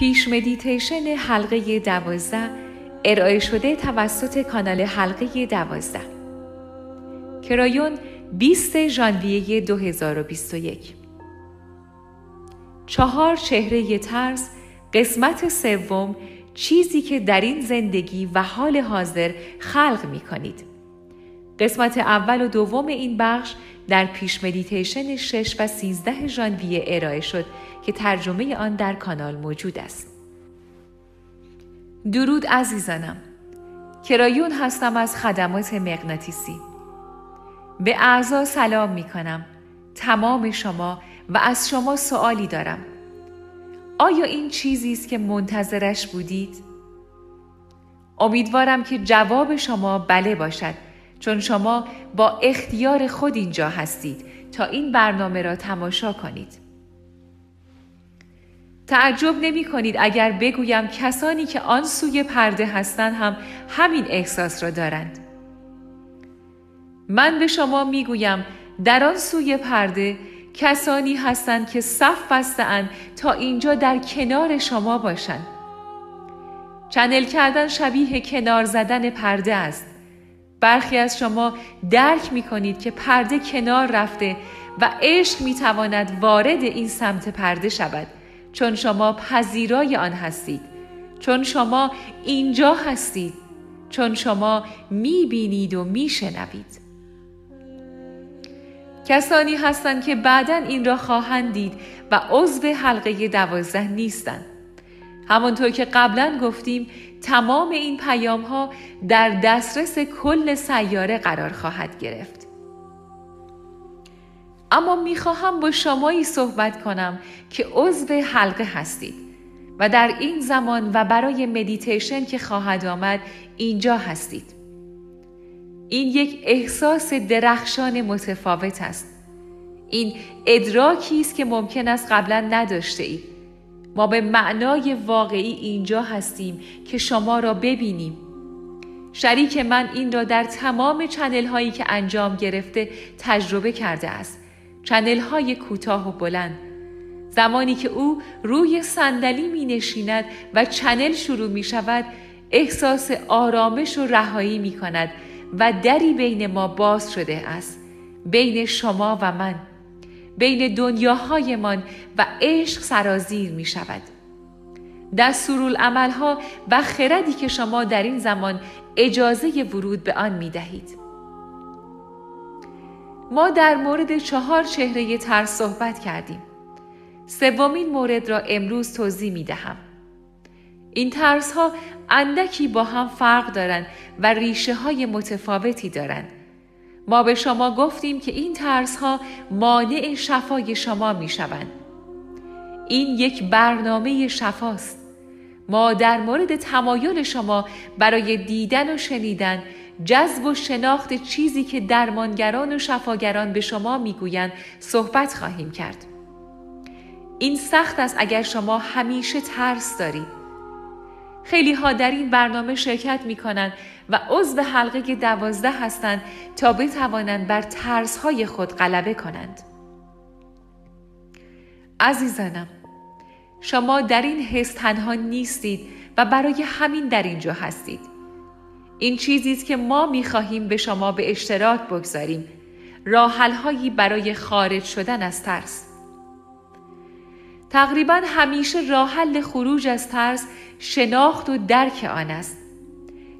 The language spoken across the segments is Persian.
پیش مدیتیشن حلقه دوازده. ارائه شده توسط کانال حلقه دوازده. کرایون 20 ژانویه 2021 چهار چهره ترس قسمت سوم. چیزی که در این زندگی و حال حاضر خلق می کنید. قسمت اول و دوم این بخش در پیش مدیتیشن 6 و 13 ژانویه ارائه شد که ترجمه آن در کانال موجود است. درود عزیزانم. کرایون هستم از خدمات مغناطیسی. به اعضا سلام می کنم. تمام شما و از شما سوالی دارم. آیا این چیزی است که منتظرش بودید؟ امیدوارم که جواب شما بله باشد چون شما با اختیار خود اینجا هستید تا این برنامه را تماشا کنید. تعجب نمی کنید اگر بگویم کسانی که آن سوی پرده هستند هم همین احساس را دارند. من به شما می گویم در آن سوی پرده کسانی هستند که صف بستند تا اینجا در کنار شما باشند. چنل کردن شبیه کنار زدن پرده است. برخی از شما درک می کنید که پرده کنار رفته و عشق می تواند وارد این سمت پرده شود چون شما پذیرای آن هستید چون شما اینجا هستید چون شما می بینید و می شنوید. کسانی هستند که بعدا این را خواهند دید و عضو حلقه دوازده نیستند. همانطور که قبلا گفتیم تمام این پیام ها در دسترس کل سیاره قرار خواهد گرفت. اما می‌خواهم با شمایی صحبت کنم که عضو حلقه هستید و در این زمان و برای مدیتیشن که خواهد آمد اینجا هستید. این یک احساس درخشان متفاوت است. این ادراکی است که ممکن است قبلا نداشته اید. ما به معنای واقعی اینجا هستیم که شما را ببینیم. شریک من این را در تمام channel هایی که انجام گرفته تجربه کرده است. channel های کوتاه و بلند. زمانی که او روی صندلی می نشیند و channel شروع می شود احساس آرامش و رهایی می کند و دری بین ما باز شده است بین شما و من بین دنیاهایمان و عشق سرازیر می شود ها و خردی که شما در این زمان اجازه ورود به آن می دهید. ما در مورد چهار چهره ترس صحبت کردیم. سومین مورد را امروز توضیح می دهم. این ترس ها اندکی با هم فرق دارند و ریشه های متفاوتی دارند. ما به شما گفتیم که این ترس ها مانع شفای شما می شوند. این یک برنامه شفاست. ما در مورد تمایل شما برای دیدن و شنیدن جذب و شناخت چیزی که درمانگران و شفاگران به شما می‌گویند صحبت خواهیم کرد. این سخت است اگر شما همیشه ترس دارید. خیلی ها در این برنامه شرکت می کنند و عضو حلقه دوازده هستند تا بتوانند بر ترس های خود غلبه کنند. عزیزانم شما در این حس تنها نیستید و برای همین در اینجا هستید. این چیزی است که ما می خواهیم به شما به اشتراک بگذاریم. راحل برای خارج شدن از ترس. تقریبا همیشه راه حل خروج از ترس شناخت و درک آن است.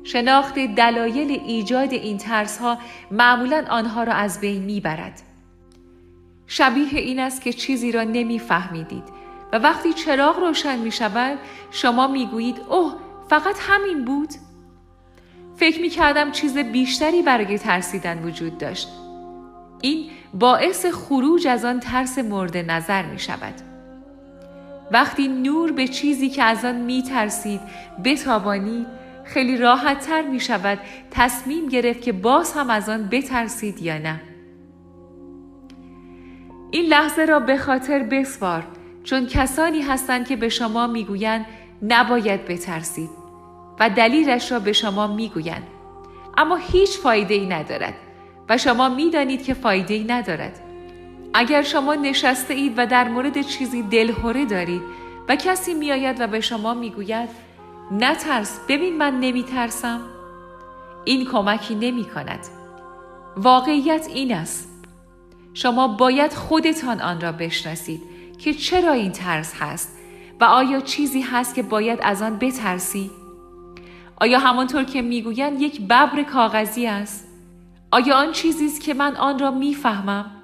شناخت دلایل ایجاد این ترس ها معمولا آنها را از بین می‌برد. شبیه این است که چیزی را نمیفهمیدید و وقتی چراغ روشن می شود شما می گویید اوه فقط همین بود؟ فکر می کردم چیز بیشتری برای ترسیدن وجود داشت. این باعث خروج از آن ترس مورد نظر می شود. وقتی نور به چیزی که از آن می ترسید بتابانید خیلی راحت تر می شود تصمیم گرفت که باز هم از آن بترسید یا نه. این لحظه را به خاطر بسپار چون کسانی هستند که به شما می‌گویند نباید بترسید و دلیلش را به شما می‌گویند اما هیچ فایده ای ندارد و شما می‌دانید که فایده ای ندارد اگر شما نشسته اید و در مورد چیزی دلهوره دارید و کسی میآید و به شما می‌گوید نترس ببین من نمیترسم این کمکی نمی کند واقعیت این است شما باید خودتان آن را بشناسید که چرا این ترس هست و آیا چیزی هست که باید از آن بترسی؟ آیا همانطور که می‌گویند یک ببر کاغذی است؟ آیا آن چیزی است که من آن را می‌فهمم؟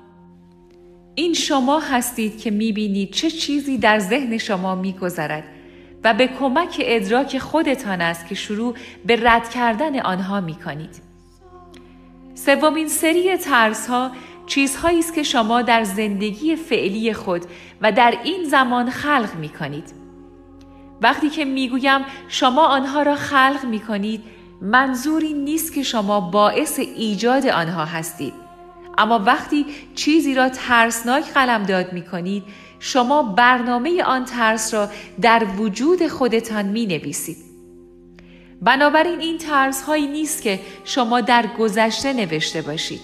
این شما هستید که می‌بینید چه چیزی در ذهن شما میگذرد و به کمک ادراک خودتان است که شروع به رد کردن آنها می‌کنید. سومین سری ترس ها چیزهایی است که شما در زندگی فعلی خود و در این زمان خلق می کنید. وقتی که می گویم شما آنها را خلق می کنید منظوری نیست که شما باعث ایجاد آنها هستید. اما وقتی چیزی را ترسناک قلمداد می کنید شما برنامه آن ترس را در وجود خودتان می نویسید. بنابراین این ترس هایی نیست که شما در گذشته نوشته باشید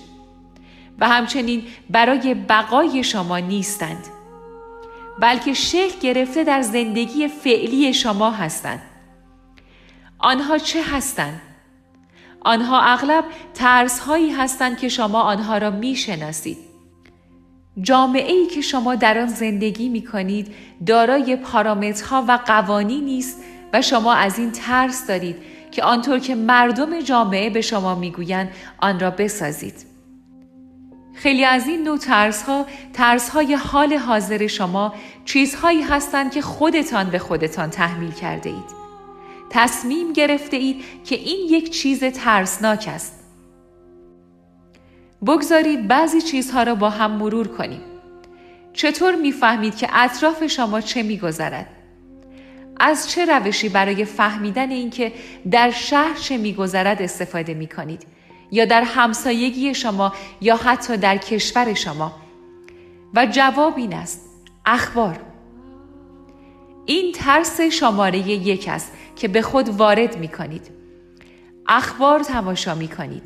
و همچنین برای بقای شما نیستند بلکه شکل گرفته در زندگی فعلی شما هستند آنها چه هستند آنها اغلب ترس هایی هستند که شما آنها را می شناسید. جامعه ای که شما در آن زندگی می کنید دارای پارامترها و قوانینی است و شما از این ترس دارید که آنطور که مردم جامعه به شما می‌گویند آن را بسازید. خیلی از این نوع ترس ها ترس های حال حاضر شما چیزهایی هستند که خودتان به خودتان تحمیل کرده اید. تصمیم گرفته اید که این یک چیز ترسناک است. بگذارید بعضی چیزها را با هم مرور کنیم. چطور می‌فهمید که اطراف شما چه میگذرد؟ از چه روشی برای فهمیدن اینکه در شهر چه میگذرد استفاده می کنید یا در همسایگی شما یا حتی در کشور شما و جواب این است اخبار این ترس شماره یک است که به خود وارد می کنید اخبار تماشا می کنید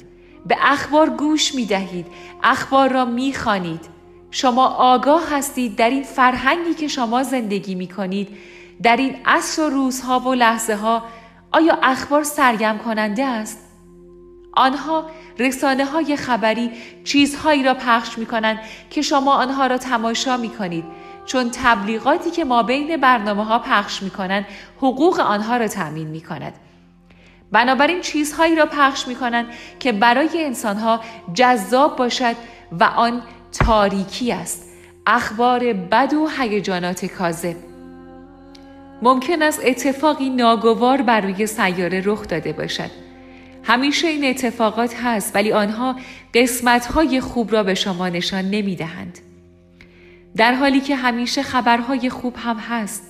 به اخبار گوش می دهید اخبار را می خانید. شما آگاه هستید در این فرهنگی که شما زندگی می کنید در این عصر و روزها و لحظه ها آیا اخبار سرگم کننده است؟ آنها رسانه های خبری چیزهایی را پخش می کنند که شما آنها را تماشا می کنید چون تبلیغاتی که ما بین برنامه ها پخش می کنند حقوق آنها را تأمین می کند. بنابراین چیزهایی را پخش می کنند که برای انسانها جذاب باشد و آن تاریکی است. اخبار بد و هیجانات کاذب ممکن است اتفاقی ناگوار بر روی سیاره رخ داده باشد. همیشه این اتفاقات هست ولی آنها قسمتهای خوب را به شما نشان نمی دهند. در حالی که همیشه خبرهای خوب هم هست.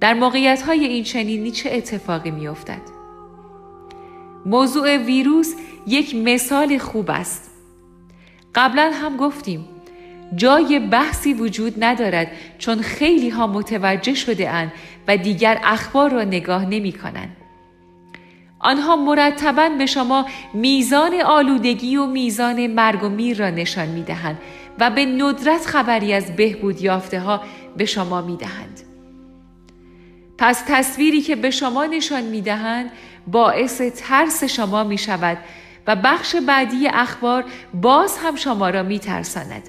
در موقعیت های این چنینی چه اتفاقی می افتد؟ موضوع ویروس یک مثال خوب است. قبلا هم گفتیم جای بحثی وجود ندارد چون خیلی ها متوجه شده اند و دیگر اخبار را نگاه نمی کنند. آنها مرتبا به شما میزان آلودگی و میزان مرگ و میر را نشان می دهند و به ندرت خبری از بهبود یافته ها به شما می دهند. پس تصویری که به شما نشان می دهند باعث ترس شما می شود و بخش بعدی اخبار باز هم شما را می ترساند.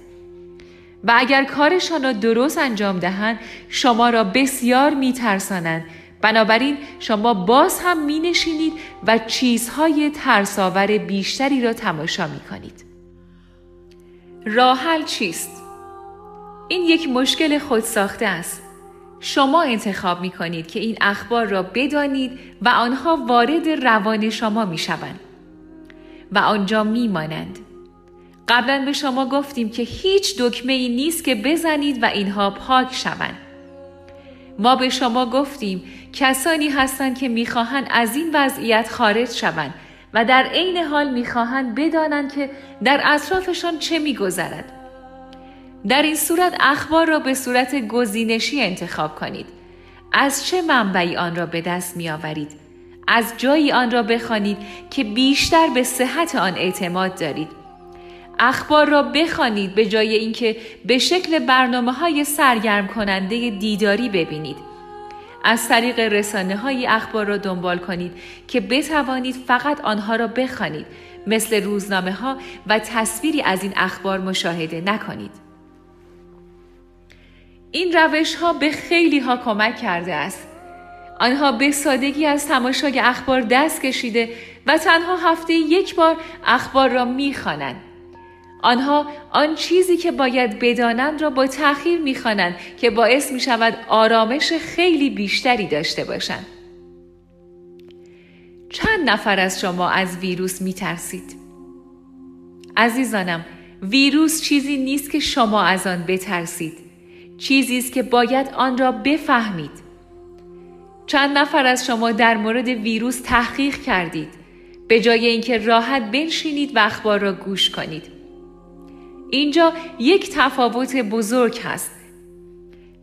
و اگر کارشان را درست انجام دهند شما را بسیار میترسانند بنابراین شما باز هم می نشینید و چیزهای ترساور بیشتری را تماشا می کنید. راحل چیست؟ این یک مشکل خودساخته است. شما انتخاب می کنید که این اخبار را بدانید و آنها وارد روان شما می شوند و آنجا می مانند. قبلا به شما گفتیم که هیچ دکمه ای نیست که بزنید و اینها پاک شوند. ما به شما گفتیم کسانی هستند که می‌خواهند از این وضعیت خارج شوند و در عین حال می‌خواهند بدانند که در اطرافشان چه میگذرد. در این صورت اخبار را به صورت گزینشی انتخاب کنید. از چه منبعی آن را به دست می آورید؟ از جایی آن را بخوانید که بیشتر به صحت آن اعتماد دارید اخبار را بخوانید به جای اینکه به شکل برنامه های سرگرم کننده دیداری ببینید از طریق رسانه های اخبار را دنبال کنید که بتوانید فقط آنها را بخوانید مثل روزنامه ها و تصویری از این اخبار مشاهده نکنید. این روش ها به خیلی ها کمک کرده است. آنها به سادگی از تماشای اخبار دست کشیده و تنها هفته یک بار اخبار را می‌خوانند. آنها آن چیزی که باید بدانند را با تأخیر می‌خوانند که باعث می شود آرامش خیلی بیشتری داشته باشند. چند نفر از شما از ویروس می ترسید؟ عزیزانم ویروس چیزی نیست که شما از آن بترسید چیزی است که باید آن را بفهمید چند نفر از شما در مورد ویروس تحقیق کردید به جای اینکه راحت بنشینید و اخبار را گوش کنید اینجا یک تفاوت بزرگ هست.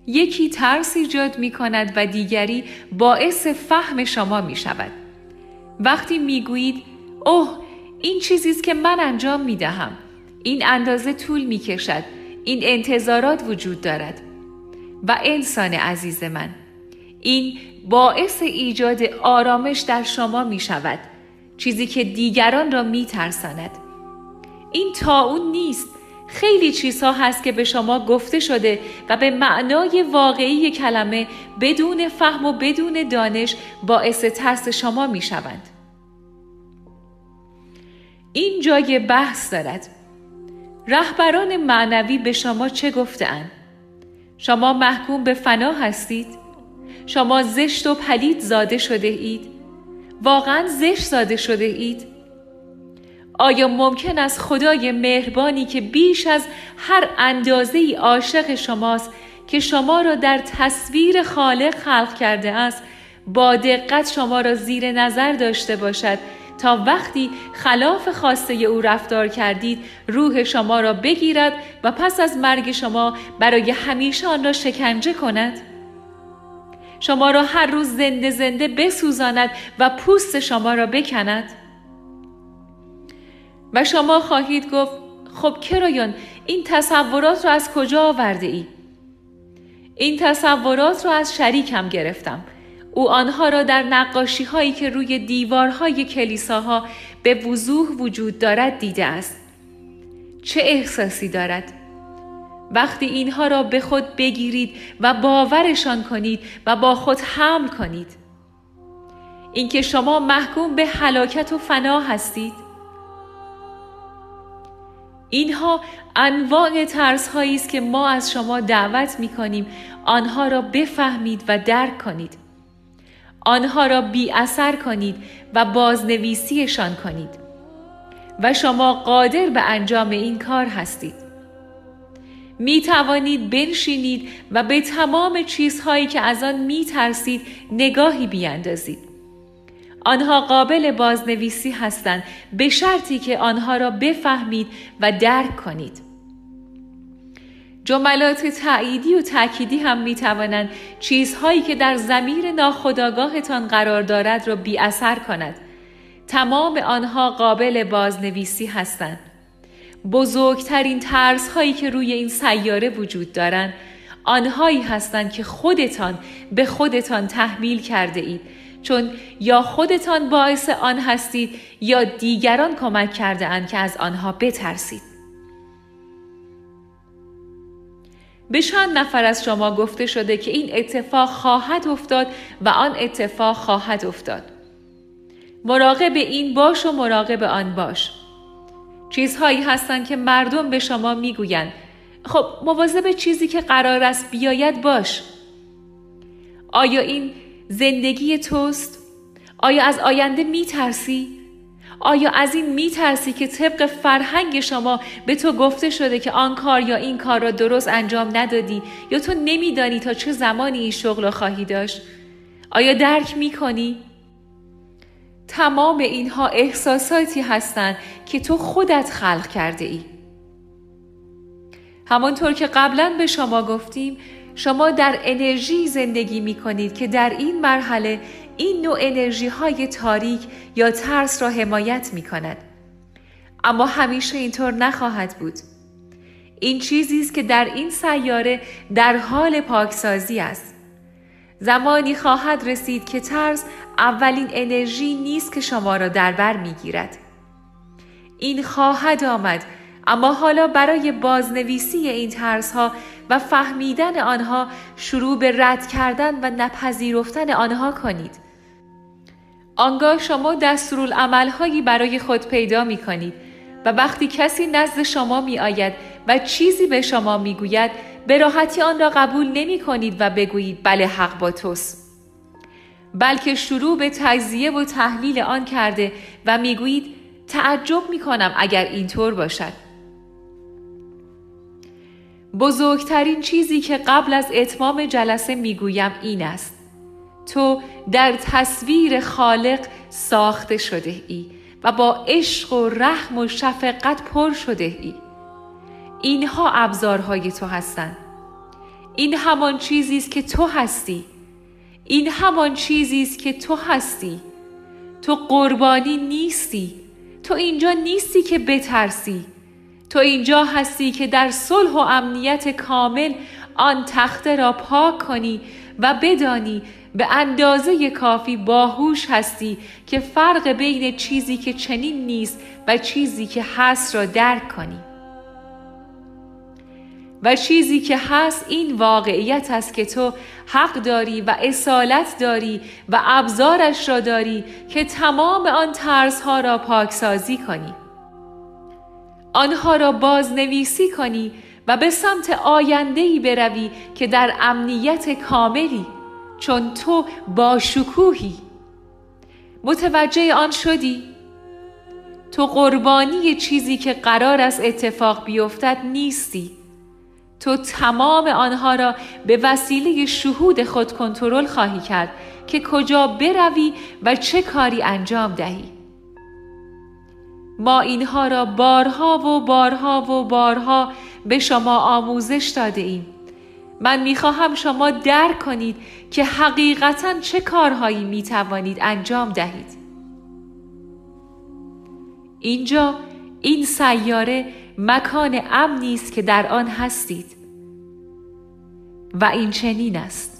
یکی ترس ایجاد می کند و دیگری باعث فهم شما می شود وقتی می گویید اوه این چیزی است که من انجام می دهم این اندازه طول می کشد این انتظارات وجود دارد. و انسان عزیز من این باعث ایجاد آرامش در شما می شود چیزی که دیگران را می ترساند. این تا اون نیست. خیلی چیزها هست که به شما گفته شده و به معنای واقعی کلمه بدون فهم و بدون دانش باعث ترس شما می شوند. این جای بحث دارد. رهبران معنوی به شما چه گفتهاند؟ شما محکوم به فنا هستید؟ شما زشت و پلید زاده شده اید؟ واقعا زشت زاده شده اید؟ آیا ممکن است خدای مهربانی که بیش از هر اندازه ای عاشق شماست که شما را در تصویر خالق خلق کرده است با دقت شما را زیر نظر داشته باشد تا وقتی خلاف خواسته او رفتار کردید روح شما را بگیرد و پس از مرگ شما برای همیشه آن را شکنجه کند؟ شما را هر روز زنده زنده بسوزاند و پوست شما را بکند؟ و شما خواهید گفت خب کرایان این تصورات را از کجا آورده ای؟ این تصورات را از شریکم گرفتم او آنها را در نقاشی هایی که روی دیوارهای کلیساها به وضوح وجود دارد دیده است. چه احساسی دارد؟ وقتی اینها را به خود بگیرید و باورشان کنید و با خود حمل کنید. اینکه شما محکوم به هلاکت و فنا هستید. اینها انواع ترس هایی است که ما از شما دعوت می کنیم آنها را بفهمید و درک کنید. آنها را بی اثر کنید و بازنویسیشان کنید و شما قادر به انجام این کار هستید. می توانید بنشینید و به تمام چیزهایی که از آن می ترسید نگاهی بیاندازید. آنها قابل بازنویسی هستند به شرطی که آنها را بفهمید و درک کنید. جملات تعییدی و تأکیدی هم می توانند چیزهایی که در زمیر ناخداگاهتان قرار دارد را بی اثر کند. تمام آنها قابل بازنویسی هستند. بزرگترین ترس هایی که روی این سیاره وجود دارند آنهایی هستند که خودتان به خودتان تحمیل کرده اید چون یا خودتان باعث آن هستید یا دیگران کمک کرده اند که از آنها بترسید. به چند نفر از شما گفته شده که این اتفاق خواهد افتاد و آن اتفاق خواهد افتاد. مراقب این باش و مراقب آن باش. چیزهایی هستند که مردم به شما می‌گویند خب مواظب چیزی که قرار است بیاید باش. آیا این زندگی توست؟ آیا از آینده می ترسی؟ آیا از این می ترسی که طبق فرهنگ شما به تو گفته شده که آن کار یا این کار را درست انجام ندادی یا تو نمیدانی تا چه زمانی این شغل را خواهی داشت؟ آیا درک می کنی؟ تمام اینها احساساتی هستند که تو خودت خلق کرده ای. همانطور که قبلا به شما گفتیم شما در انرژی زندگی می کنید که در این مرحله این نوع انرژی های تاریک یا ترس را حمایت می کند. اما همیشه اینطور نخواهد بود. این چیزی است که در این سیاره در حال پاکسازی است. زمانی خواهد رسید که ترس اولین انرژی نیست که شما را در بر می‌گیرد این خواهد آمد اما حالا برای بازنویسی این ترس ها و فهمیدن آنها شروع به رد کردن و نپذیرفتن آنها کنید. آنگاه شما دستورالعمل هایی برای خود پیدا می کنید و وقتی کسی نزد شما می آید و چیزی به شما می گوید به راحتی آن را قبول نمی کنید و بگویید بله حق با توست. بلکه شروع به تجزیه و تحلیل آن کرده و می گویید تعجب می کنم اگر اینطور باشد. بزرگترین چیزی که قبل از اتمام جلسه می‌گویم این است. تو در تصویر خالق ساخته شده ای و با عشق و رحم و شفقت پر شده ای. اینها ابزارهای تو هستند. این همان چیزی است که تو هستی. این همان چیزی است که تو هستی. تو قربانی نیستی. تو اینجا نیستی که بترسی. تو اینجا هستی که در صلح و امنیت کامل آن تخته را پاک کنی و بدانی به اندازه کافی باهوش هستی که فرق بین چیزی که چنین نیست و چیزی که هست را درک کنی. و چیزی که هست این واقعیت است که تو حق داری و اصالت داری و ابزارش را داری که تمام آن ترسها را پاکسازی کنی. آنها را بازنویسی کنی و به سمت آیندهی بروی که در امنیت کاملی چون تو با شکوهی. متوجه آن شدی؟ تو قربانی چیزی که قرار است اتفاق بیفتد نیستی. تو تمام آنها را به وسیله شهود خود کنترل خواهی کرد که کجا بروی و چه کاری انجام دهی. ما اینها را بارها و بارها و بارها به شما آموزش داده ایم. من می‌خواهم شما درک کنید که حقیقتا چه کارهایی می توانید انجام دهید. اینجا این سیاره مکان امنی است که در آن هستید و این چنین است.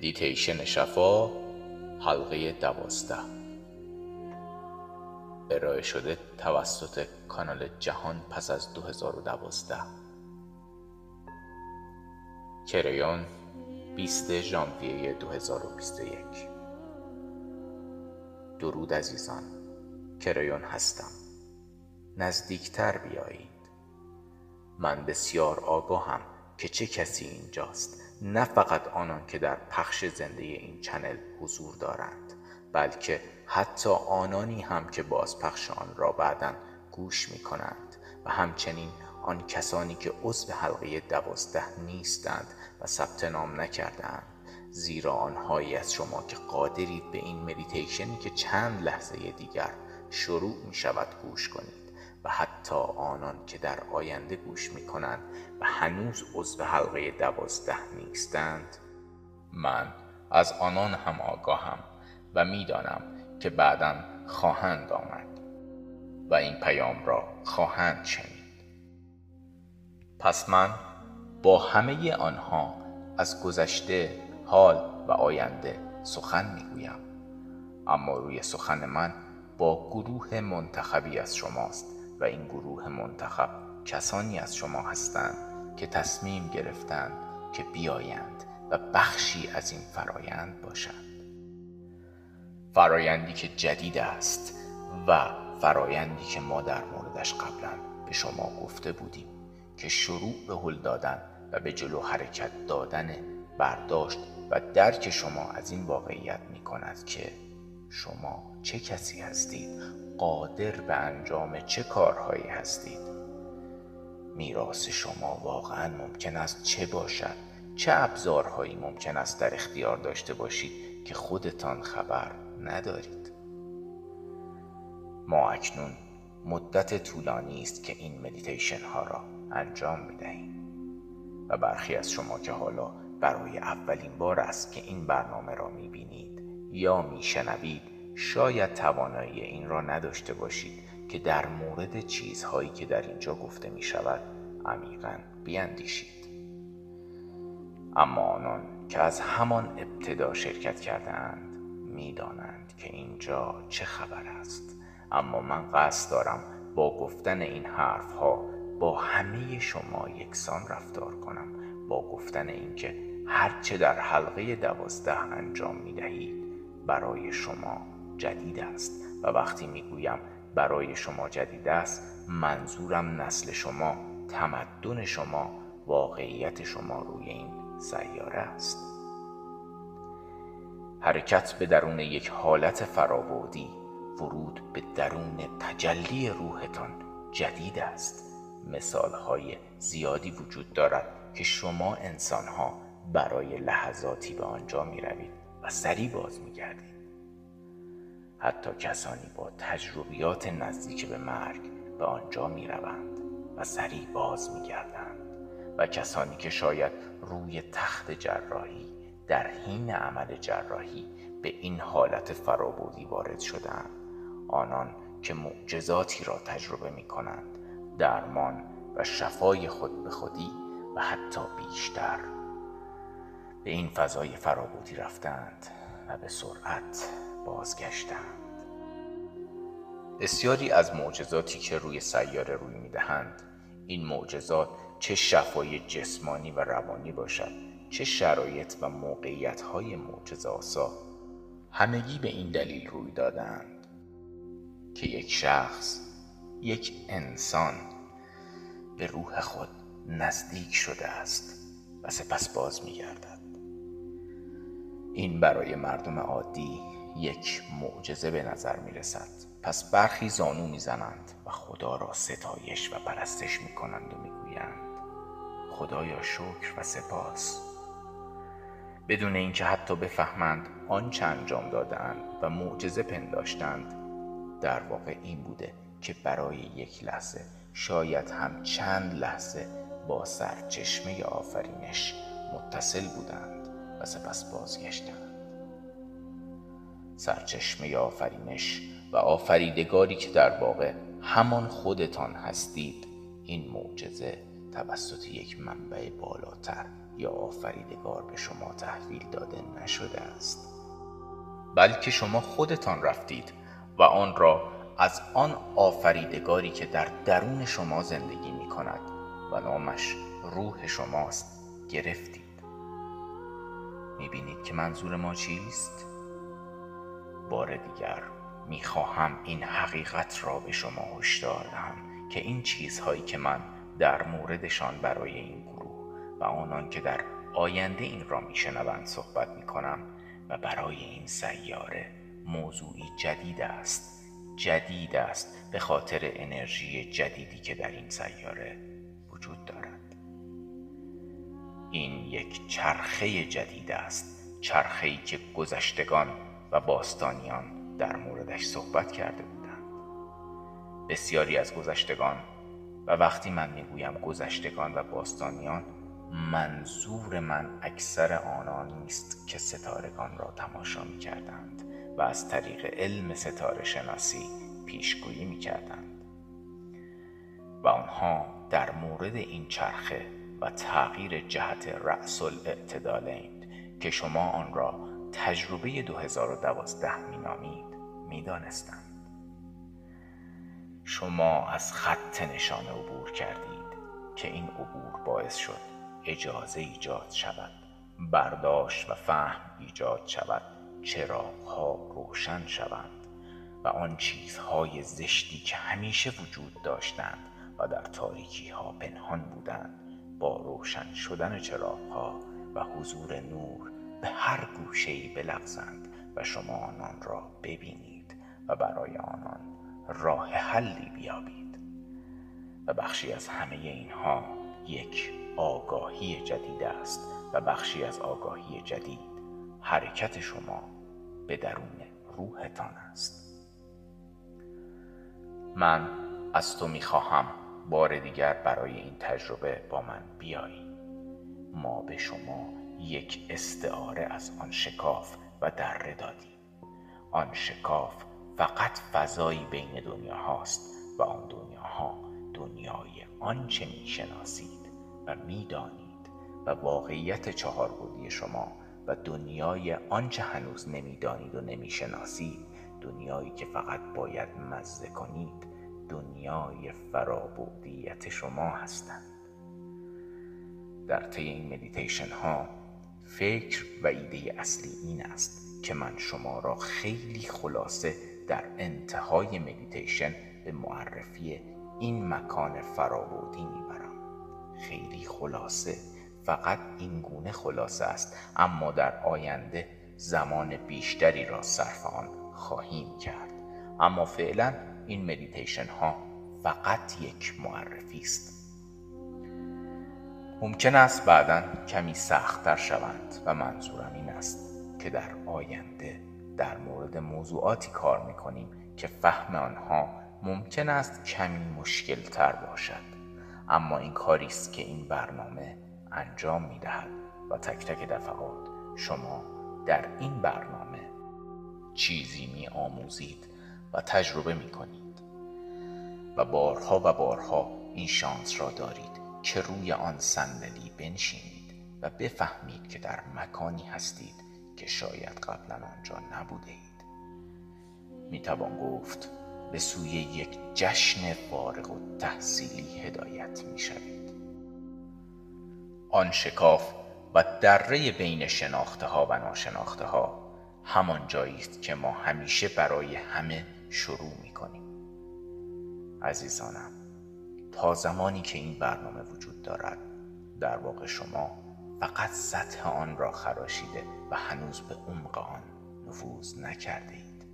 مدیتیشن شفا حلقه دوازده ارائه شده توسط کانال جهان پس از 2012 کریون 20 ژانویه 2021 درود عزیزان کریون هستم نزدیکتر بیایید من بسیار آگاهم که چه کسی اینجاست نه فقط آنان که در پخش زنده این channel حضور دارند بلکه حتی آنانی هم که باز پخش آن را بعدا گوش می کنند و همچنین آن کسانی که عضو حلقه دوازده نیستند و ثبت نام نکردند زیرا آنهایی از شما که قادرید به این مدیتیشنی که چند لحظه دیگر شروع می شود گوش کنید. و حتی آنان که در آینده گوش می کنند و هنوز عضو حلقه دوازده نیستند من از آنان هم آگاهم و می‌دانم که بعدا خواهند آمد و این پیام را خواهند شنید. پس من با همه آنها از گذشته حال و آینده سخن می‌گویم. اما روی سخن من با گروه منتخبی از شماست. و این گروه منتخب کسانی از شما هستند که تصمیم گرفتند که بیایند و بخشی از این فرایند باشند. فرایندی که جدید است و فرایندی که ما در موردش قبلا به شما گفته بودیم که شروع به هل دادن و به جلو حرکت دادن برداشت و درک شما از این واقعیت می کند که شما چه کسی هستید قادر به انجام چه کارهایی هستید؟ میراث شما واقعا ممکن است چه باشد؟ چه ابزارهایی ممکن است در اختیار داشته باشید که خودتان خبر ندارید؟ ما اکنون مدت طولانی است که این مدیتیشن ها را انجام می دهیم و برخی از شما که حالا برای اولین بار است که این برنامه را می بینید یا می شنوید شاید توانایی این را نداشته باشید که در مورد چیزهایی که در اینجا گفته می شود عمیقا بیاندیشید. اما آنان که از همان ابتدا شرکت کردهاند می‌دانند که اینجا چه خبر است. اما من قصد دارم با گفتن این حرف ها با همه شما یکسان رفتار کنم. با گفتن اینکه هرچه در حلقه دوازده انجام می دهید برای شما جدید است و وقتی می گویم برای شما جدید است منظورم نسل شما تمدن شما واقعیت شما روی این سیاره است حرکت به درون یک حالت فرابودی ورود به درون تجلی روحتان جدید است مثال های زیادی وجود دارد که شما انسان ها برای لحظاتی به آنجا می روید و سری باز می گردید. حتی کسانی با تجربیات نزدیک به مرگ به آنجا می روند و سریع باز می گردند و کسانی که شاید روی تخت جراحی در حین عمل جراحی به این حالت فرابودی وارد شدند آنان که معجزاتی را تجربه می کنند درمان و شفای خود به خودی و حتی بیشتر. به این فضای فرابودی رفتند و به سرعت بازگشتند بسیاری از معجزاتی که روی سیاره روی می‌دهند این معجزات چه شفای جسمانی و روانی باشد چه شرایط و موقعیت های معجزاسا همگی به این دلیل روی دادند که یک شخص یک انسان به روح خود نزدیک شده است و سپس باز می گردد. این برای مردم عادی یک معجزه به نظر می رسد پس برخی زانو می زنند و خدا را ستایش و پرستش می کنند و می گویند خدایا شکر و سپاس. بدون اینکه حتی بفهمند آنچه انجام دادند و معجزه پنداشتند در واقع این بوده که برای یک لحظه شاید هم چند لحظه با سرچشمه آفرینش متصل بودند و سپس بازگشتند. سرچشمه آفرینش و آفریدگاری که در واقع همان خودتان هستید این معجزه توسط یک منبع بالاتر یا آفریدگار به شما تحویل داده نشده است بلکه شما خودتان رفتید و آن را از آن آفریدگاری که در درون شما زندگی می کند و نامش روح شماست گرفتید می بینید که منظور ما چیست؟ بار دیگر می خواهم این حقیقت را به شما هشدار دهم که این چیزهایی که من در موردشان برای این گروه و آنان که در آینده این را میشنوند صحبت می کنم و برای این سیاره موضوعی جدید است جدید است به خاطر انرژی جدیدی که در این سیاره وجود دارد. این یک چرخه جدید است چرخه‌ای که گذشتگان و باستانیان در موردش صحبت کرده بودند. بسیاری از گذشتگان و وقتی من می‌گویم گذشتگان و باستانیان منظور من اکثر آنان نیست که ستارگان را تماشا می کردند و از طریق علم ستاره شناسی پیشگویی می کردند و آنها در مورد این چرخه و تغییر جهت رأس الاعتدالین که شما آن را تجربه 2012 می نامید می دانستند. شما از خط نشانه عبور کردید که این عبور باعث شد اجازه ایجاد شود برداشت و فهم ایجاد شود چراغها روشن شوند و آن چیزهای زشتی که همیشه وجود داشتند و در تاریکی ها پنهان بودند با روشن شدن چراغها و حضور نور به هر گوشه‌ای بلغزند و شما آنان را ببینید و برای آنان راه حلی بیابید. و بخشی از همه اینها یک آگاهی جدید است و بخشی از آگاهی جدید حرکت شما به درون روحتان است. من از تو می‌خواهم بار دیگر برای این تجربه با من بیایی. ما به شما یک استعاره از آن شکاف و دره دادیم. آن شکاف فقط فضایی بین دنیا هاست و آن دنیاها دنیای آنچه می‌شناسید و می‌دانید و واقعیت چهاربودی شما و دنیای آنچه هنوز نمی‌دانید و نمی‌شناسید دنیایی که فقط باید مزه کنید دنیای فرابودیت شما هستند. در طی این مدیتیشن ها فکر و ایده اصلی این است که من شما را خیلی خلاصه در انتهای مدیتیشن به معرفی این مکان فرابعدی می‌برم. خیلی خلاصه فقط این گونه خلاصه است اما در آینده زمان بیشتری را صرف آن خواهیم کرد. اما فعلا این مدیتیشن ها فقط یک معرفی است. ممکن است بعدا کمی سختتر شوند و منظورم این است که در آینده در مورد موضوعاتی کار می کنیم که فهم آنها ممکن است کمی مشکل تر باشد. اما این کاری است که این برنامه انجام می دهد و تک تک دفعات شما در این برنامه چیزی می آموزید و تجربه می کنید و بارها و بارها این شانس را دارید. که روی آن صندلی بنشینید و بفهمید که در مکانی هستید که شاید قبلا آنجا نبوده اید. می توان گفت به سوی یک جشن فارغ و هدایت می شوید آن شکاف و دره بین شناخته ها و ناشناخته ها همان جایی است که ما همیشه برای همه شروع می کنیم عزیزانم تا زمانی که این برنامه وجود دارد در واقع شما فقط سطح آن را خراشیده و هنوز به عمق آن نفوذ نکرده اید.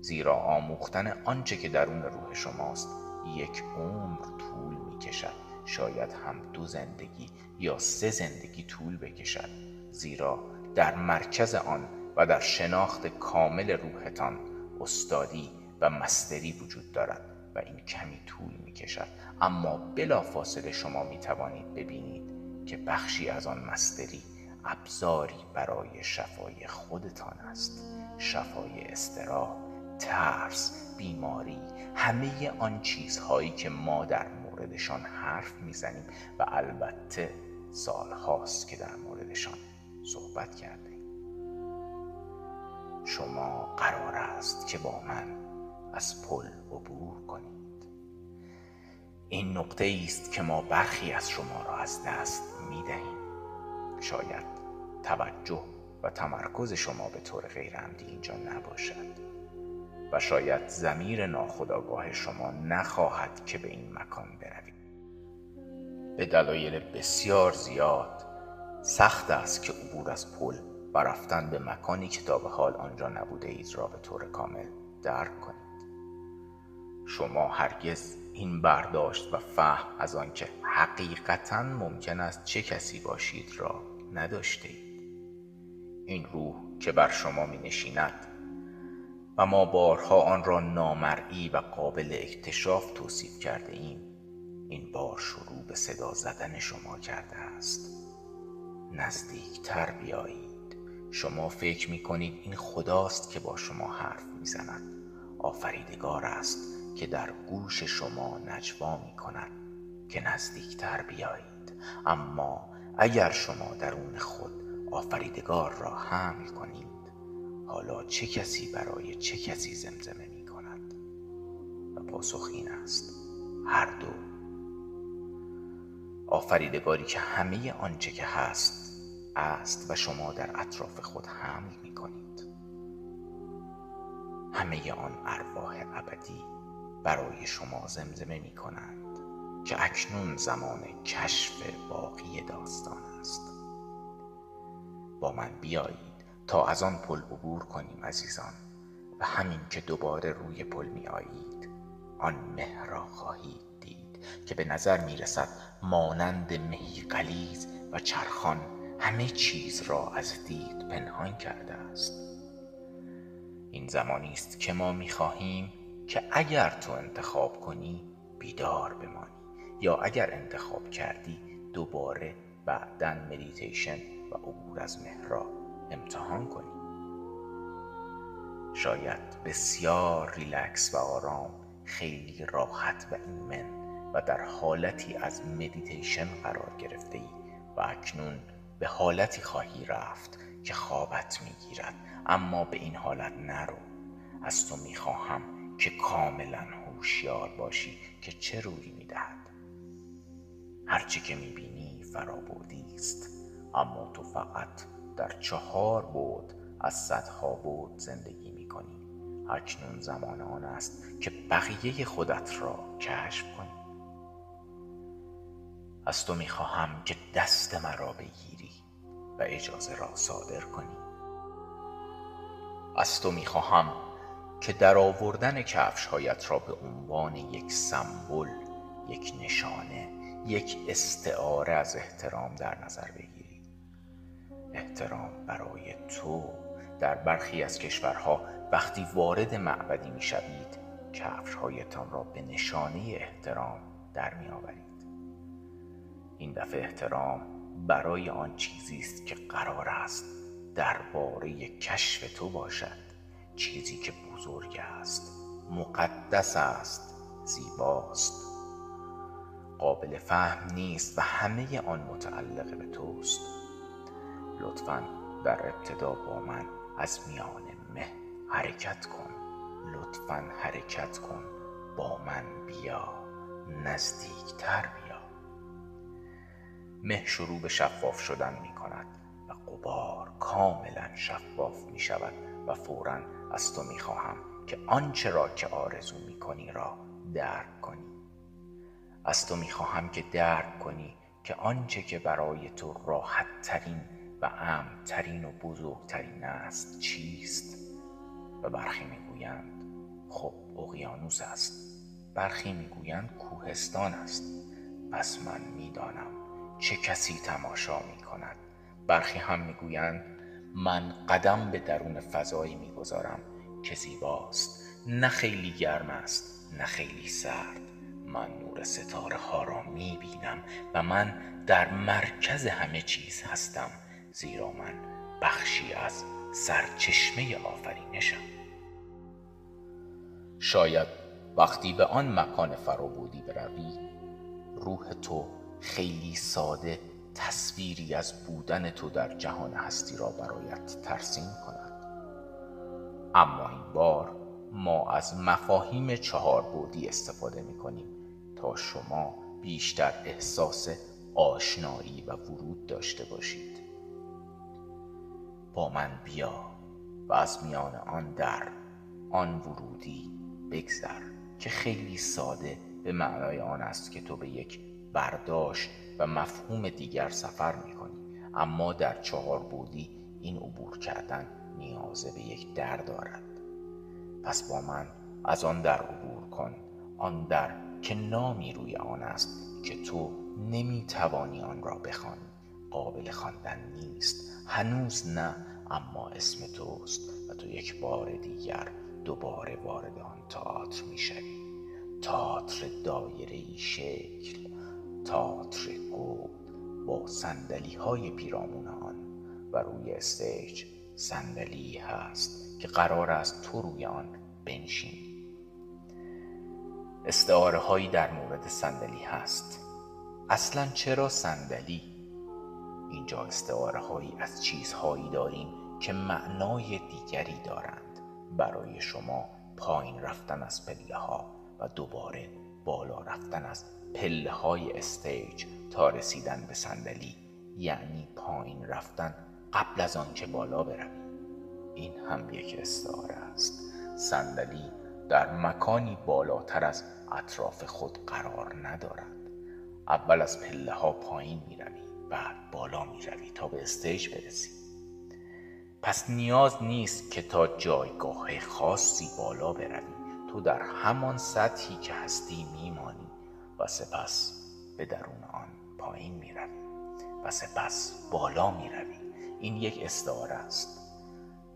زیرا آموختن آنچه که درون روح شماست یک عمر طول می کشد شاید هم دو زندگی یا سه زندگی طول بکشد. زیرا در مرکز آن و در شناخت کامل روحتان استادی و مستری وجود دارد و این کمی طول می کشد اما بلا فاصله شما می توانید ببینید که بخشی از آن مستری ابزاری برای شفای خودتان است. شفای استرا ترس بیماری همه آن چیزهایی که ما در موردشان حرف می‌زنیم و البته سالهاست که در موردشان صحبت کرده شما قرار است که با من از پل عبور کنید. این نقطه است که ما برخی از شما را از دست می دهیم. شاید توجه و تمرکز شما به طور غیرعمدی اینجا نباشد و شاید زمیر ناخداگاه شما نخواهد که به این مکان بروید. به دلایل بسیار زیاد سخت است که عبور از پل و رفتن به مکانی که تا به حال آنجا نبوده اید را به طور کامل درک کنید. شما هرگز این برداشت و فهم از آنکه حقیقتا ممکن است چه کسی باشید را نداشته اید این روح که بر شما می نشیند و ما بارها آن را نامرئی و قابل اکتشاف توصیف کرده ایم این بار شروع به صدا زدن شما کرده است. نزدیکتر بیایید. شما فکر می کنید این خداست که با شما حرف می زند آفریدگار است. که در گوش شما نجوا می کند که نزدیکتر بیایید. اما اگر شما درون خود آفریدگار را حمل کنید حالا چه کسی برای چه کسی زمزمه می کند؟ و پاسخ این است هر دو. آفریدگاری که همه آنچه که هست است و شما در اطراف خود حمل می کنید. همه آن ارواح ابدی برای شما زمزمه می کنند که اکنون زمان کشف باقی داستان است. با من بیایید تا از آن پل عبور کنیم عزیزان و همین که دوباره روی پل می آیید آن مه را خواهید دید که به نظر می رسد مانند مهی قلیز و چرخان همه چیز را از دید پنهان کرده است. این زمانی است که ما می خواهیم که اگر تو انتخاب کنی بیدار بمانی. یا اگر انتخاب کردی دوباره بعدا مدیتیشن و عبور از مه را امتحان کنی. شاید بسیار ریلکس و آرام خیلی راحت و ایمن و در حالتی از مدیتیشن قرار گرفته ای و اکنون به حالتی خواهی رفت که خوابت می‌گیرد. اما به این حالت نرو. از تو می‌خواهم. که کاملا هوشیار باشی که چه روی می‌دهد. هرچی که می‌بینی فرابودی است اما تو فقط در چهار بود از صدها بود زندگی می‌کنی. اکنون زمان آن است که بقیه خودت را کشف کنی. از تو می‌خواهم که دست مرا بگیری و اجازه را صادر کنی. از تو می‌خواهم که در آوردن کفشهایت را به عنوان یک سمبل یک نشانه یک استعاره از احترام در نظر بگیری. احترام برای تو در برخی از کشورها وقتی وارد معبدی می‌شوید کفشهایتان را به نشانه احترام در می آورید این دفعه احترام برای آن چیزی است که قرار است درباره کشف تو باشد. چیزی که بزرگ است مقدس است زیباست. قابل فهم نیست و همه آن متعلق به توست. لطفا در ابتدا با من از میان مه حرکت کن. لطفا حرکت کن. با من بیا. نزدیکتر بیا. مه شروع به شفاف شدن می کند و قبار کاملا شفاف می شود و فورا از تو می خواهم که آنچه را که آرزو می کنی را درک کنی. از تو می خواهم که درک کنی که آنچه که برای تو راحت ترین و امن ترین و بزرگترین است چیست؟ و برخی می‌گویند خب اقیانوس است. برخی می‌گویند کوهستان است. پس من می‌دانم چه کسی تماشا می کند برخی هم می‌گویند من قدم به درون فضایی می‌گذارم که زیباست. نه خیلی گرم است نه خیلی سرد. من نور ستاره ها را می بینم و من در مرکز همه چیز هستم زیرا من بخشی از سرچشمه آفرینشم. شاید وقتی به آن مکان فرابودی بروی روح تو خیلی ساده تصویری از بودن تو در جهان هستی را برایت ترسیم کند. اما این بار ما از مفاهیم چهار بودی استفاده می کنیم تا شما بیشتر احساس آشنایی و ورود داشته باشید. با من بیا و از میان آن در آن ورودی بگذر که خیلی ساده به معنای آن است که تو به یک برداشت و مفهوم دیگر سفر می کنی اما در چهار بودی این عبور کردن نیازه به یک در دارد. پس با من از آن در عبور کن. آن در که نامی روی آن است که تو نمی توانی آن را بخوانی. قابل خواندن نیست. هنوز نه اما اسم توست و تو یک بار دیگر دوباره وارد آن تئاتر می‌شوی. تئاتر دایره شکل تئاتر گود با سندلی های پیرامون آن و روی استیج صندلی هست که قرار است تو روی آن بنشینی استعاره هایی در مورد صندلی هست. اصلا چرا صندلی؟ اینجا استعاره هایی از چیزهایی داریم که معنای دیگری دارند. برای شما پایین رفتن از پله ها و دوباره بالا رفتن از پله های استیج تا رسیدن به صندلی یعنی پایین رفتن قبل از آن که بالا بروی این هم یک استعاره است. صندلی در مکانی بالاتر از اطراف خود قرار ندارد. اول از پله ها پایین می روی بعد بالا می روی تا به استیج برسی. پس نیاز نیست که تا جایگاه خاصی بالا بروی. تو در همان سطحی که هستی میمانی. سپس به درون آن پایین می روی و سپس بالا می روی این یک استعاره است.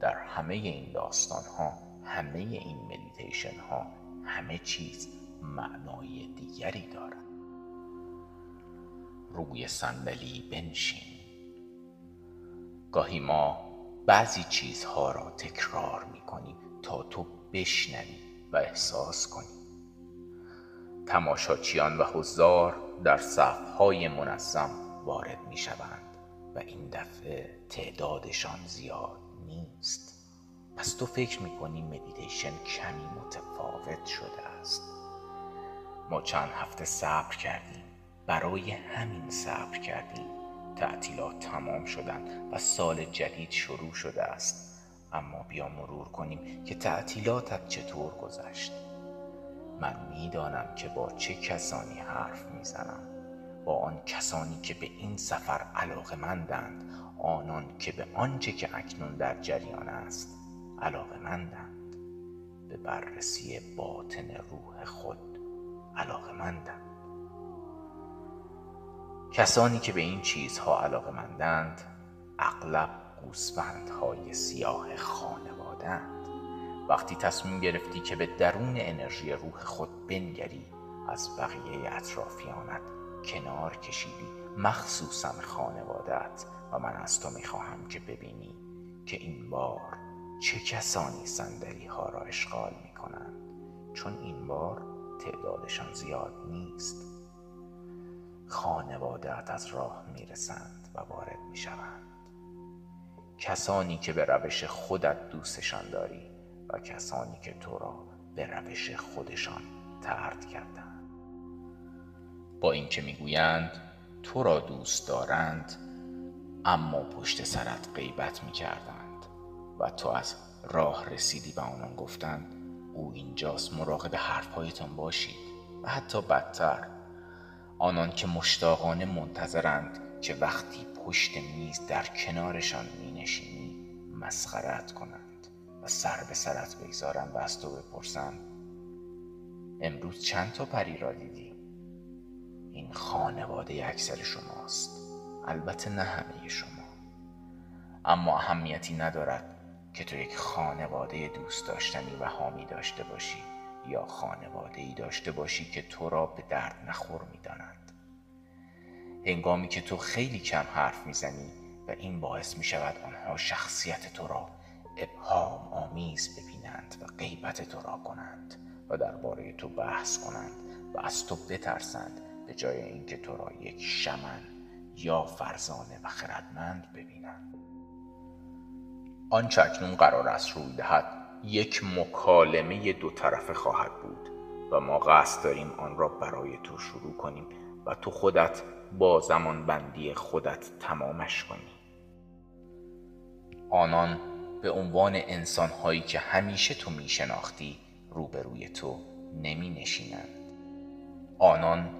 در همه این داستان ها همه این مدیتیشن ها همه چیز معنای دیگری دارد. روی صندلی بنشین. گاهی ما بعضی چیزها را تکرار می کنیم تا تو بشنوی و احساس کنی. تماشاچیان و حضار در صفهای منظم وارد می شوند و این دفعه تعدادشان زیاد نیست. پس تو فکر می کنی مدیتیشن کمی متفاوت شده است؟ ما چند هفته صبر کردیم. برای همین صبر کردیم. تعطیلات تمام شدن و سال جدید شروع شده است. اما بیا مرور کنیم که تعطیلاتت چطور گذشت. من می‌دانم که با چه کسانی حرف می‌زنم. با آن کسانی که به این سفر علاقه مندند آنان که به آنچه که اکنون در جریان است علاقه مندند. به بررسی باطن روح خود علاقه مندند. کسانی که به این چیزها علاقه مندند اغلب گوسفندهای سیاه خانوادند وقتی تصمیم گرفتی که به درون انرژی روح خود بنگری از بقیه اطرافیانت کنار کشیدی. مخصوصا خانوادت و من از تو می‌خواهم که ببینی که این بار چه کسانی صندلی ها را اشغال می کنند چون این بار تعدادشان زیاد نیست. خانوادت از راه می‌رسند و وارد می‌شوند. کسانی که به روش خودت دوستشان داری و کسانی که تو را به روش خودشان ترد کردند. با اینکه می‌گویند تو را دوست دارند اما پشت سرت غیبت می‌کردند و تو از راه رسیدی و آنان گفتند او اینجاست مراقب حرفهایتان باشید. و حتی بدتر آنان که مشتاقانه منتظرند که وقتی پشت میز در کنارشان می نشینی مسخرت کنند. و سر به سرت بگذارند و از تو بپرسند امروز چند تا پری را دیدی؟ این خانواده اکثر شماست البته نه همه شما اما اهمیتی ندارد که تو یک خانواده دوست داشتنی و حامی داشته باشی یا خانواده ای داشته باشی که تو را به درد نخور می دانند. هنگامی که تو خیلی کم حرف می‌زنی و این باعث می شود آنها شخصیت تو را ابهام آمیز ببینند و غیبت تو را کنند و درباره تو بحث کنند و از تو بترسند به جای اینکه تو را یک شمن یا فرزانه و خردمند ببینند. آنچه اکنون قرار است روی دهد یک مکالمه دو طرفه خواهد بود و ما قصد داریم آن را برای تو شروع کنیم و تو خودت با زمان بندی خودت تمامش کنی. آنان به عنوان انسان هایی که همیشه تو می شناختی روبروی تو نمی نشینند آنان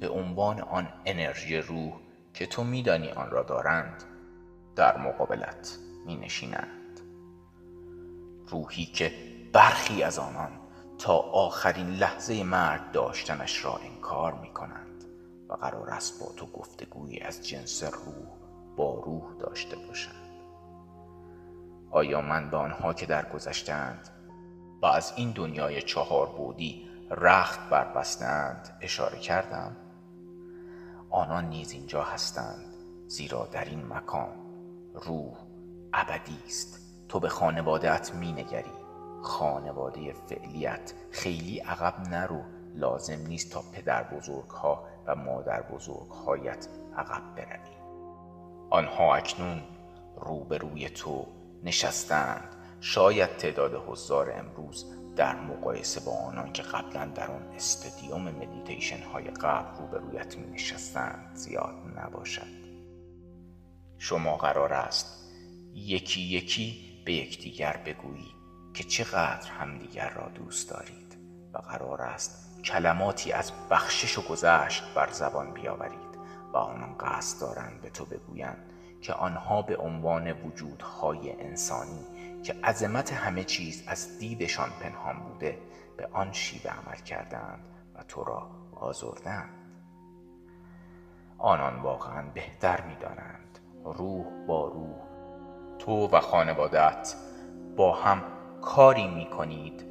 به عنوان آن انرژی روح که تو میدانی آن را دارند در مقابلت می نشینند روحی که برخی از آنان تا آخرین لحظه مرگ داشتنش را انکار می کنند و قرار است با تو گفتگویی از جنس روح با روح داشته باشند. آیا من به آنها که درگذشتند و از این دنیای چهار بودی رخت بربستند اشاره کردم. آنان نیز اینجا هستند زیرا در این مکان روح ابدی است. تو به خانوادهت می نگری خانواده فعلیت خیلی عقب نرو لازم نیست تا پدر بزرگ ها و مادر بزرگ هایت عقب بروی. آنها اکنون روبروی تو نشستند. شاید تعداد حضار امروز در مقایسه با آنان که قبلا در آن استادیوم مدیتیشن های قبل روبرویت می نشستند زیاد نباشد. شما قرار است یکی یکی به یکدیگر بگویی که چقدر همدیگر را دوست دارید و قرار است کلماتی از بخشش و گذشت بر زبان بیاورید و آنان قصد دارند به تو بگویند که آنها به عنوان وجودهای انسانی که عظمت همه چیز از دیدشان پنهان بوده به آن شیوه عمل کردند و تو را آزردند. آنان واقعا بهتر می‌دانند. روح با روح. تو و خانوادت با هم کاری می کنید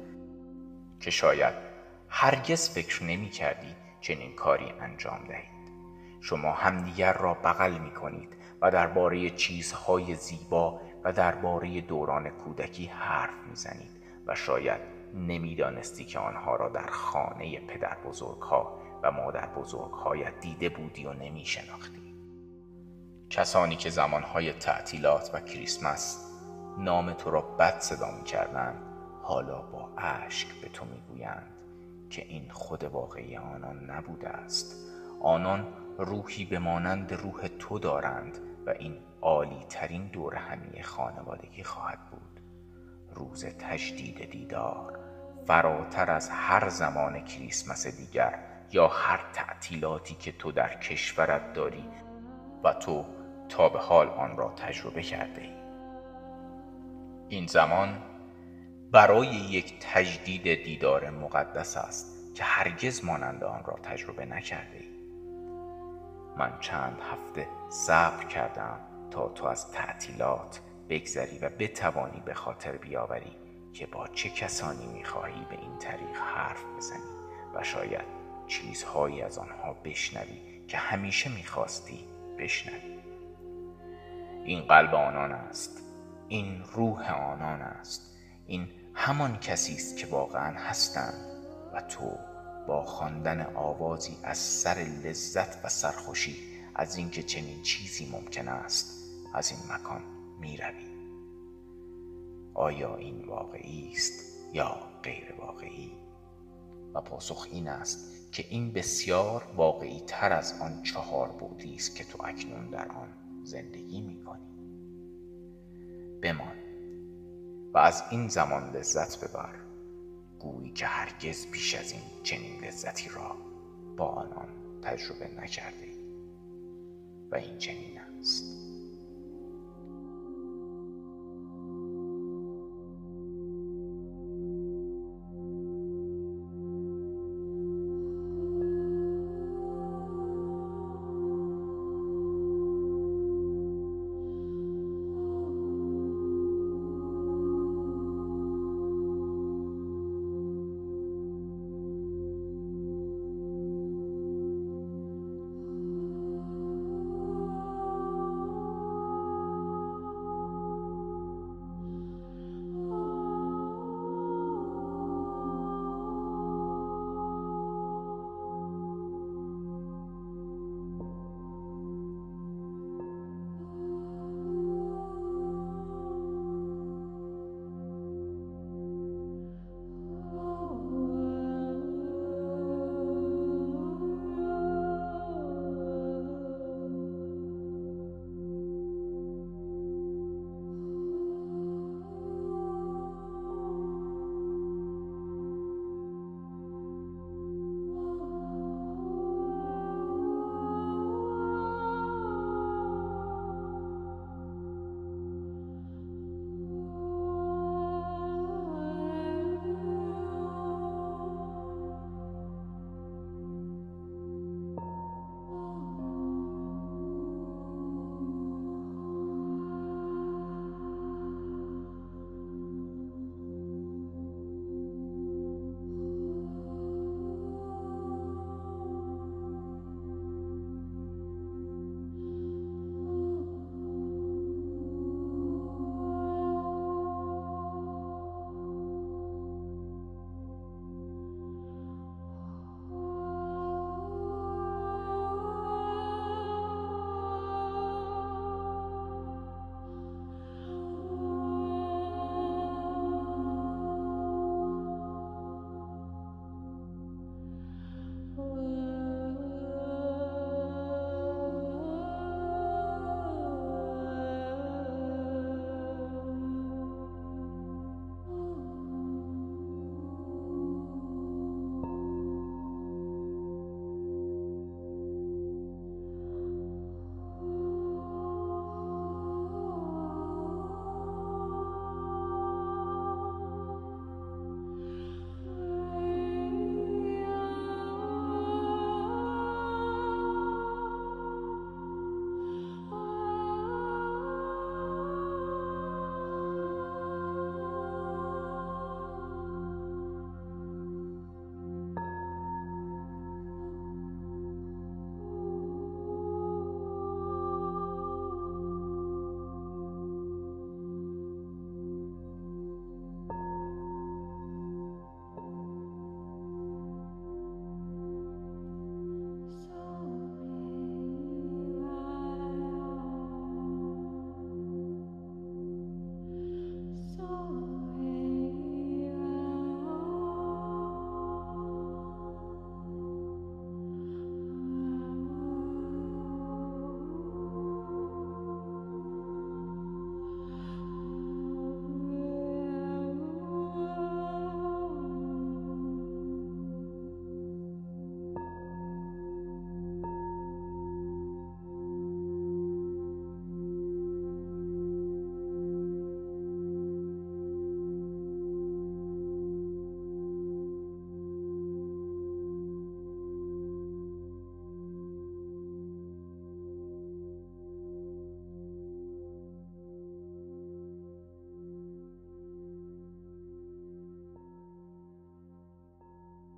که شاید هرگز فکر نمی کردی چنین کاری انجام دهید. شما همدیگر را بغل می کنید و درباره چیزهای زیبا و درباره دوران کودکی حرف می‌زنید و شاید نمی‌دانستی که آنها را در خانه پدر بزرگها و مادر بزرگهایت دیده بودی و نمی شناختی. کسانی که زمانهای تعطیلات و کریسمس نام تو را بد صدا می کردند حالا با اشک به تو می گویند که این خود واقعی آنان نبوده است آنان روحی به مانند روح تو دارند و این عالی ترین دور همی خانوادگی خواهد بود روز تجدید دیدار فراتر از هر زمان کریسمس دیگر یا هر تعطیلاتی که تو در کشورت داری و تو تا به حال آن را تجربه کرده ای. این زمان برای یک تجدید دیدار مقدس است که هرگز مانند آن را تجربه نکرده ای. من چند هفته صبر کردم تا تو از تعطیلات بگذری و بتوانی به خاطر بیاوری که با چه کسانی می‌خواهی به این طریق حرف بزنی و شاید چیزهایی از آنها بشنوی که همیشه می‌خواستی بشنوی. این قلب آنان است. این روح آنان است. این همان کسی است که واقعا هستند و تو با خواندن آوازی از سر لذت و سرخوشی از اینکه چنین چیزی ممکن است از این مکان می روی. آیا این واقعی است یا غیر واقعی؟ و پاسخ این است که این بسیار واقعی تر از آن چهار بودی است که تو اکنون در آن زندگی می کنی. بمان و از این زمان لذت ببر گویی که هرگز بیش از این چنین لذتی را با آنان تجربه نکرده و این چنین است.